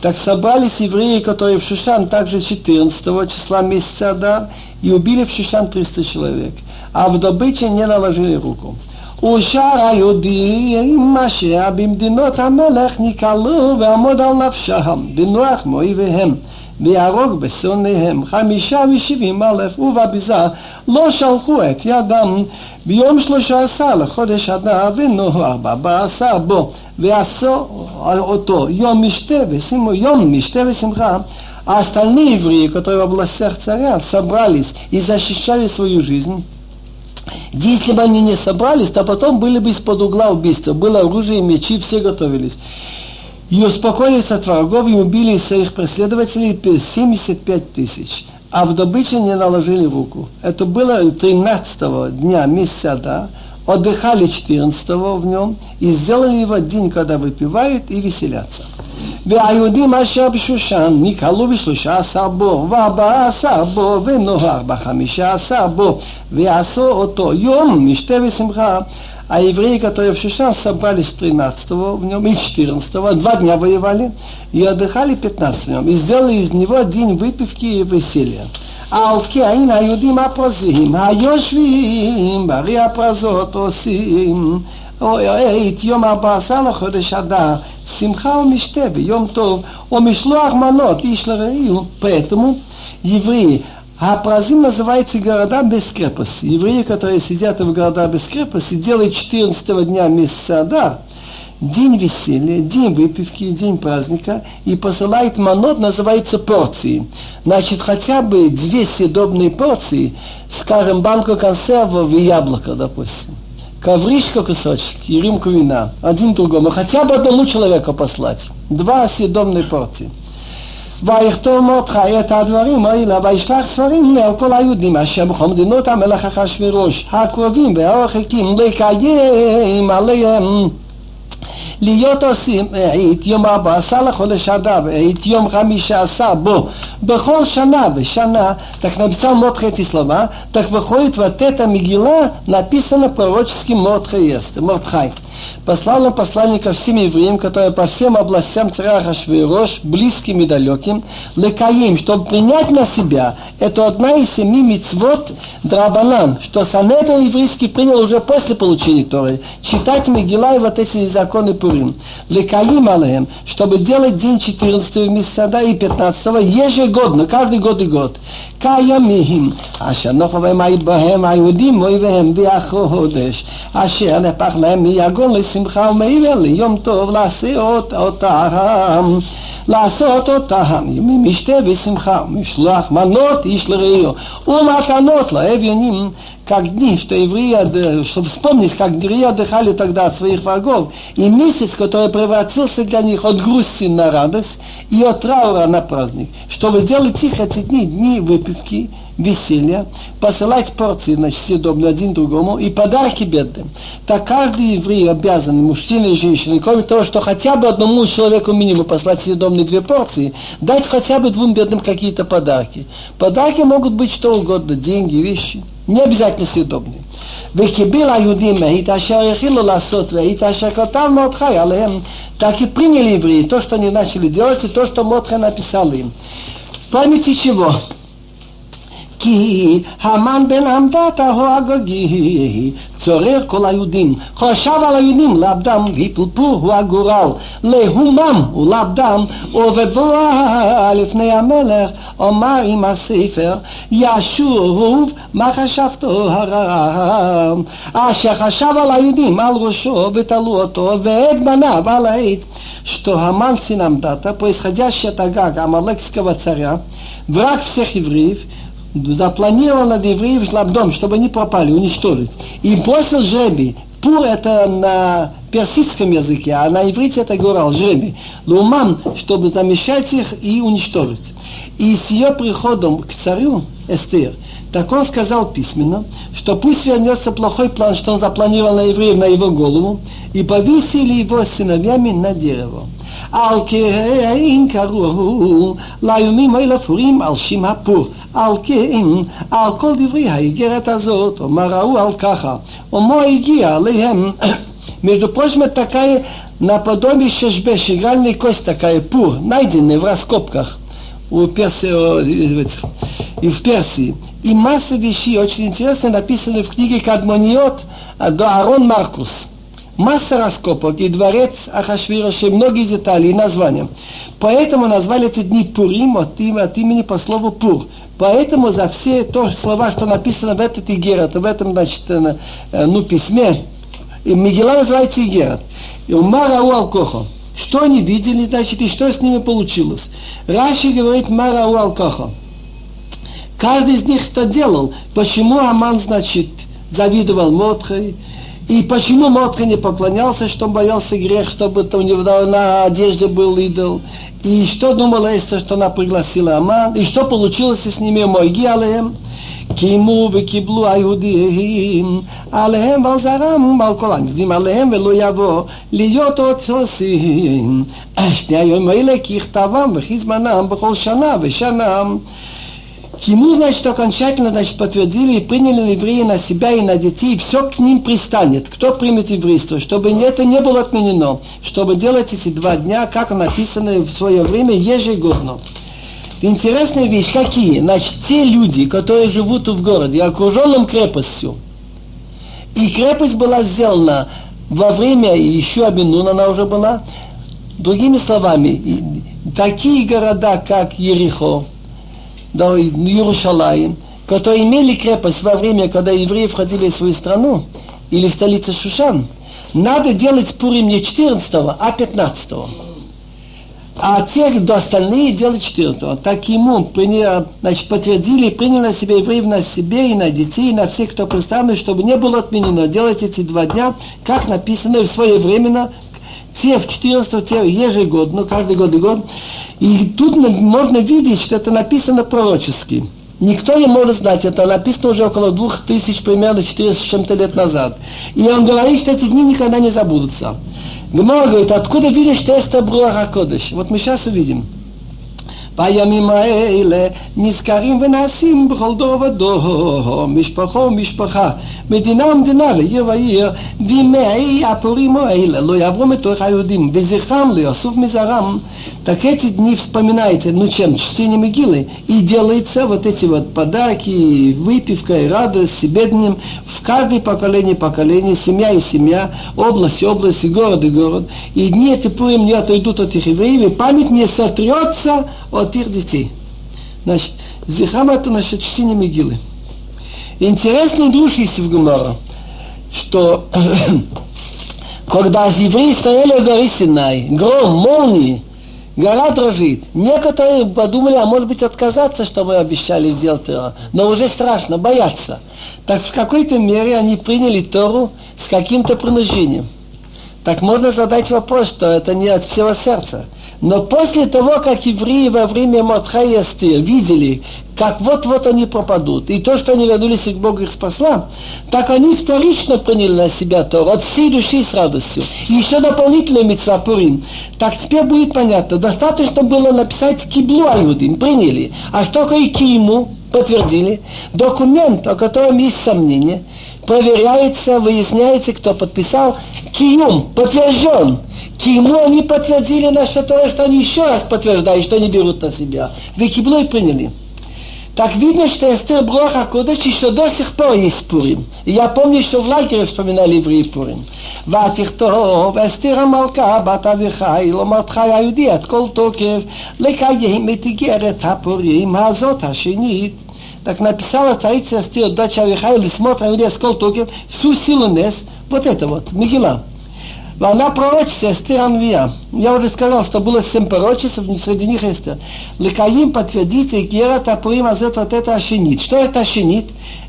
S1: так собрались евреи, которые в Шушан также 14 числа месяца Адар, и убили в Шушан 300 человек, а в добыче не наложили руку. ושאר היהודים אשר במדינות המלך נקהלו ועמוד על נפשם, בנוח מאויביהם. ויהרוג בשונאיהם חמישה ושבעים אלף ובביזה לא שלחו את ידם ביום שלושה עשר לחודש אדר ונוהר בארבע עשר בו ועשו אותו יום משתה ושימו יום משתה ושמחה А остальные евреи, которые в областях царя собрались и защищали свою жизнь, если бы они не собрались, то потом были бы из-под угла убийства. Было оружие, мечи, все готовились и успокоились от врагов и убили своих преследователей 75 тысяч, а в добыче не наложили руку. Это было 13 дня месяца, да, отдыхали 14 в нем и сделали его день, когда выпивают и веселятся. והיהודים אשר בשושן נקהלו בשלושה עשר בו, וארבעה עשר בו, ונוהר בחמישה עשר בו, ועשו אותו יום משתה ושמחה. А евреи, которые в Шишан собрались 13 в нем и 14 два дня воевали, и отдыхали 15 в нем, и сделали из него день выпивки и веселья. על כן היהודים הפרזים היושבים בערי הפרזות עושים את יום ארבע עשר לחודש אדר שמחה ומשתה ויום טוב ומשלוח מנות איש לרעהו. Поэтому евреи а Празим называется города без крепости. Евреи, которые сидят в городах без крепости, делают 14 дня месяца Адар, день веселья, день выпивки, день праздника, и посылает манот, называется порции. Значит, хотя бы две съедобные порции, скажем, банку консервов и яблоко, допустим. Ковришка кусочки и рюмку вина. Один другому. Хотя бы одному человеку послать. Два съедобные порции. ויכתום אותך את הדברים האלה, וישלח ספרים על כל היהודים אשר בכל מדינות המלך אחשורוש, הקרובים והרחקים, לקיים עליהם. להיות עושים את יום ארבע עשר לחודש אדר ואת יום חמישה עשר בו בכל שנה ושנה תכנבצה מותחי תסלמה תכבכו התבטאת המגילה נפיסה לפרוצ'סקי מותחי אסתר מותחי послал он посланника всем евреям, которые по всем областям царя Хашвирош, близким и далеким, лекаим, чтобы принять на себя, это одна из семи мицвод Драбанан, что Санедр еврейский принял уже после получения Торы, читать Мегила и вот эти законы Пурим. Лекаим алеем, чтобы делать день 14 месяца да, и 15 ежегодно, каждый год и год. קיימים, אשר נוחו בהם היהודים אויביהם והחודש, אשר נהפך להם מיגון לשמחה ומעבר ליום טוב לעשות אותם. לעשות אותם ימים משתה ושמחה, משלוח מנות איש לרעהו, ומתנות לאביונים, как дни, что евреи, чтобы вспомнить, как евреи отдыхали тогда от своих врагов, и месяц, который превратился для них от грусти на радость и от траура на праздник, чтобы сделать их эти дни, дни выпивки, веселья, посылать порции, значит, съедобные один другому и подарки бедным. Так каждый еврей обязан, мужчина и женщина, кроме того, что хотя бы одному человеку минимум послать съедобные две порции, дать хотя бы двум бедным какие-то подарки. Подарки могут быть что угодно, деньги, вещи, не обязательно съедобные. וקיבל היהודים מהית אשר החילו לעשות והית אשר כתב מרדכי עליהם, так и приняли евреи то, что они начали делать, и то, что Модхай написал им. В памяти чего? כי המן בן עמדת הוא הגוגי, צורר כל היהודים, חשב על היהודים לאבדם, והפלפור הוא הגורל, להומם ולאבדם, ובבואה לפני המלך, אומר עם הספר, ישוב מה חשבתו הרע, אשר חשב על היהודים על ראשו ותלו אותו, ואת בניו על העץ, что Аман сын Амдата, происходящий от Агага, Амалекского царя, враг всех евреев, запланировал над евреев шлабдом, чтобы они пропали, уничтожить. И после жреби, Пур это на персидском языке, а на иврите это горал, жреби. Лумам, чтобы замешать их и уничтожить. И с ее приходом к царю Эстер, так он сказал письменно, что пусть вернется плохой план, что он запланировал на евреев на его голову, и повесили его сыновьями на дерево. על כן קראו ליומים האלה פורים על שם הפור. על כן, על כל דברי האיגרת הזאת, אומר ראו על ככה, ומו הגיע עליהם Между прочим, это такая наподобие шешбеш, игральная кость такая, пур, найденная в раскопках у Персии, и в Персии. И масса вещей очень интересных написаны в книге Кадмониот до Арон Маркус – масса раскопок и дворец Ахашвироша, многие детали и названия. Поэтому назвали эти дни Пурим от, им, от имени по слову Пур. Поэтому за все то слова, что написано в этот Игерат, в этом, значит, э, э, ну, письме, и Мигела называется Игерат. Умара Алкохо. Что они видели, значит, и что с ними получилось. Раши говорит Мара Алкохо. Каждый из них что делал. Почему Аман, значит, завидовал Мотхой, и почему Мотка не поклонялся, что он боялся грех, чтобы у него на одежде был идол? И что думала Эстер, что она пригласила Аман? И что получилось с ними Мойги алеем? קיימו וקיבלו היהודים עליהם ועל זרם ועל כל הנביאים עליהם ולא יבוא להיות עוד עושים שני היום האלה ככתבם וכי זמנם בכל שנה ושנה Ему, значит, окончательно значит, подтвердили и приняли евреи на себя и на детей, и все к ним пристанет. Кто примет еврейство, чтобы это не было отменено, чтобы делать эти два дня, как написано в свое время, ежегодно. Интересная вещь, какие? Значит, те люди, которые живут в городе, окруженном крепостью, и крепость была сделана во время еще Абинун, она уже была, другими словами, такие города, как Ерихо, до Иерусалим, которые имели крепость во время, когда евреи входили в свою страну, или в столицу Шушан, надо делать Пурим не 14 а 15 а те, кто остальные делают 14 Так ему приняли, значит, подтвердили, приняли на себя евреев на себе и на детей, и на всех, кто представлен, чтобы не было отменено. Делать эти два дня, как написано в своевременно, те в 14 те ежегодно, каждый год и год. И тут можно видеть, что это написано пророчески. Никто не может знать, это написано уже около двух тысяч, примерно 400 с чем-то лет назад. И он говорит, что эти дни никогда не забудутся. Гмар говорит, откуда видишь, что это Бруаха Кодыш? Вот мы сейчас увидим. בימים האלה נזכרים ונעשים בכל דור ודור, משפחה ומשפחה, מדינה ומדינה, לעיר ועיר, וימי הפורים האלה לא יעברו מתוך היהודים, וזכרם לא יאסוף מזרם. так эти дни вспоминается, ну чем, чтение могилы, и делается вот эти вот подарки, выпивка и радость, бедным в каждое поколение поколение, семья и семья, область и область, и город и город. И дни эти пурим не отойдут от их евреев, и память не сотрется от их детей. Значит, зихам это наше чтение могилы. Интересный друг есть в Гумара, что [clears throat] когда евреи стояли в горе Синай, гром, молнии, Гора дрожит. Некоторые подумали, а может быть отказаться, что мы обещали сделать Тору. Но уже страшно, боятся. Так в какой-то мере они приняли Тору с каким-то принуждением. Так можно задать вопрос, что это не от всего сердца. Но после того, как евреи во время Матха и Эстер видели, как вот-вот они пропадут, и то, что они вернулись к Богу их спасла, так они вторично приняли на себя Тору от всей души с радостью. И еще дополнительно митцва Пурим. Так теперь будет понятно, достаточно было написать Киблу Аюдим, приняли. А что такое Киему? Подтвердили. Документ, о котором есть сомнения, проверяется, выясняется, кто подписал. Киюм подтвержден. Киему они подтвердили наше то, что они еще раз подтверждают, что они берут на себя. Векиблу и приняли. Так видно, что Эстер Броха Кодыш еще до сих пор есть Пурим. И я помню, что в лагере вспоминали евреи Пурим. ותכתוב אסתר המלכה בת אביחיל ומרדכי היהודי את כל תוקף לקיים את איגרת הפורים הזאת השנית так написала царица Эстер, дочь Авихаила, смотра Иудея Сколтокер, всю силу Нес, вот это вот, Мегила. Она пророчица Эстер Анвия. Я уже сказал, что было семь пророчеств, среди них Эстер. Лекаим подтвердит, и Гера Тапурим Азет вот это Ашенит. Что это Ашенит?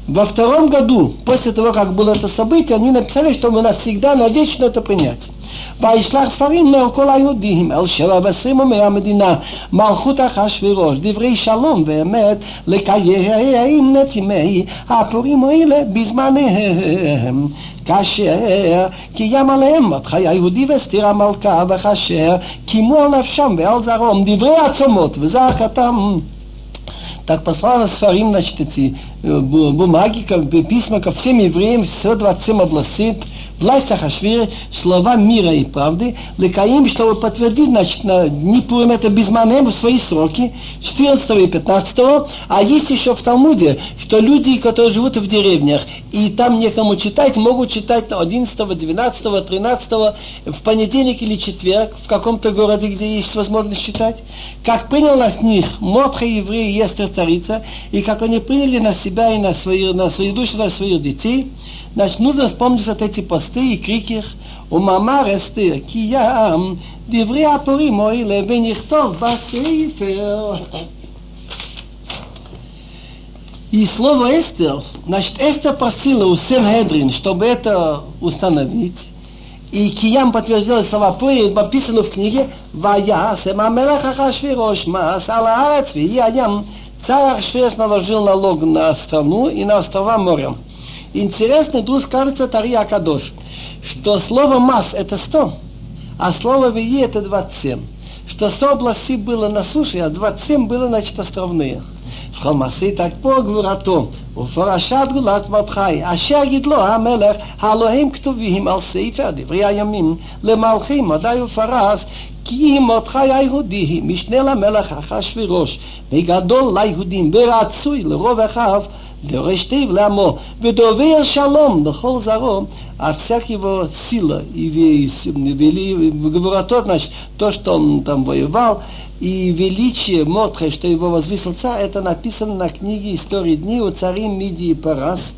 S1: Во втором году, после того, как было это событие, они написали, что мы навсегда, навечно это принять. וישלח ספרים מעל כל היהודים, אל שבע ועשרים אומי המדינה, מלכות אחשוורוש, דברי שלום ואמת, לקיים את ימי הפורים האלה בזמניהם. כאשר קיים עליהם מרדכי היהודי ואסתיר המלכה, וכאשר קיימו על נפשם ועל זרעום דברי עצומות וזעקתם Так послала Сфарим, значит, эти бумаги, как бы письма ко всем евреям, все 27 областей, власть Ахашвира, слова мира и правды, лекаим, чтобы подтвердить, значит, на дни Пурим это безманем в свои сроки, 14 и 15, а есть еще в Талмуде, что люди, которые живут в деревнях, и там некому читать, могут читать 11, 12, 13, в понедельник или четверг, в каком-то городе, где есть возможность читать, как принял на них Мотха евреи Естер царица, и как они приняли на себя и на свои, на свои души, на своих детей, Значит, нужно вспомнить вот эти посты и крики. У мамар эстер киям диври апорим ойле венихтов басейфер. И слово Эстер, значит, Эстер просила у Сен-Хедрин, чтобы это установить. И Киям подтвердил слова Пурин, написано в книге «Ваясем амелах ахашвирош мас алаарец вияям». Царь Ахшвирош наложил налог на страну и на острова морем. Интересно, тут кажется Тария Акадош, что слово «мас» – это 100, а слово «вии» – это 27. Что 100 областей было на суше, а 27 было, значит, островные. וכל так по גבורתו, ופרשת גאולת מרדכי, אשר גידלו המלך, הלא הם כתובים על ספר דברי הימים, למלכים, מדי ופרס, כי מרדכי היהודי, משנה למלך אחשוורוש, וגדול ליהודים, ורצוי לרוב אחיו, Герештейв ламо, ведовер шалом, лохол заро, а всякого сила, и вели, говорото, значит, то, что он там воевал, и величие Мордхе, что его возвысил царь, это написано на книге «Истории дней у царей Мидии Парас»,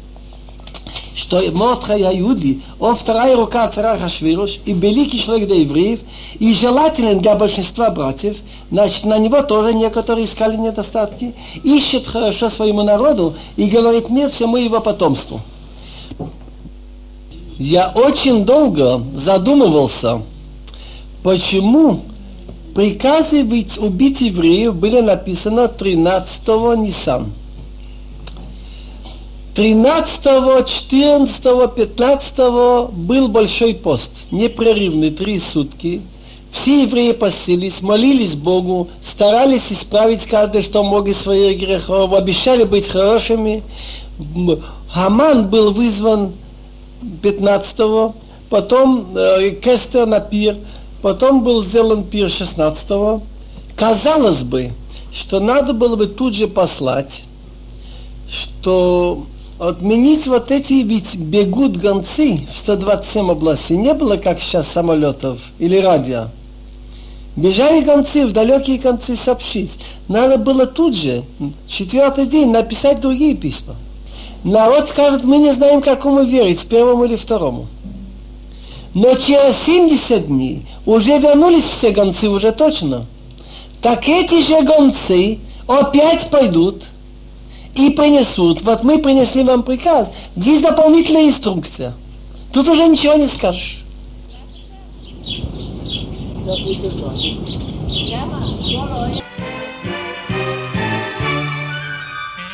S1: что Мотха Иуди, он вторая рука царя Хашвируш, и великий человек для евреев, и желателен для большинства братьев, значит, на него тоже некоторые искали недостатки, ищет хорошо своему народу и говорит мир всему его потомству. Я очень долго задумывался, почему приказы убить евреев были написаны 13 Нисан. 13, 14, 15 был большой пост, непрерывный, три сутки. Все евреи постились, молились Богу, старались исправить каждый, что мог из своих грехов, обещали быть хорошими. Хаман был вызван 15 потом э, Кестер на пир, потом был сделан пир 16 Казалось бы, что надо было бы тут же послать, что отменить вот эти, ведь бегут гонцы в 127 областей, не было как сейчас самолетов или радио. Бежали гонцы в далекие концы сообщить. Надо было тут же, четвертый день, написать другие письма. Народ скажет, мы не знаем, какому верить, первому или второму. Но через 70 дней уже вернулись все гонцы, уже точно. так эти же гонцы опять пойдут и принесут. Вот мы принесли вам приказ. Здесь дополнительная инструкция. Тут уже ничего не скажешь.
S2: He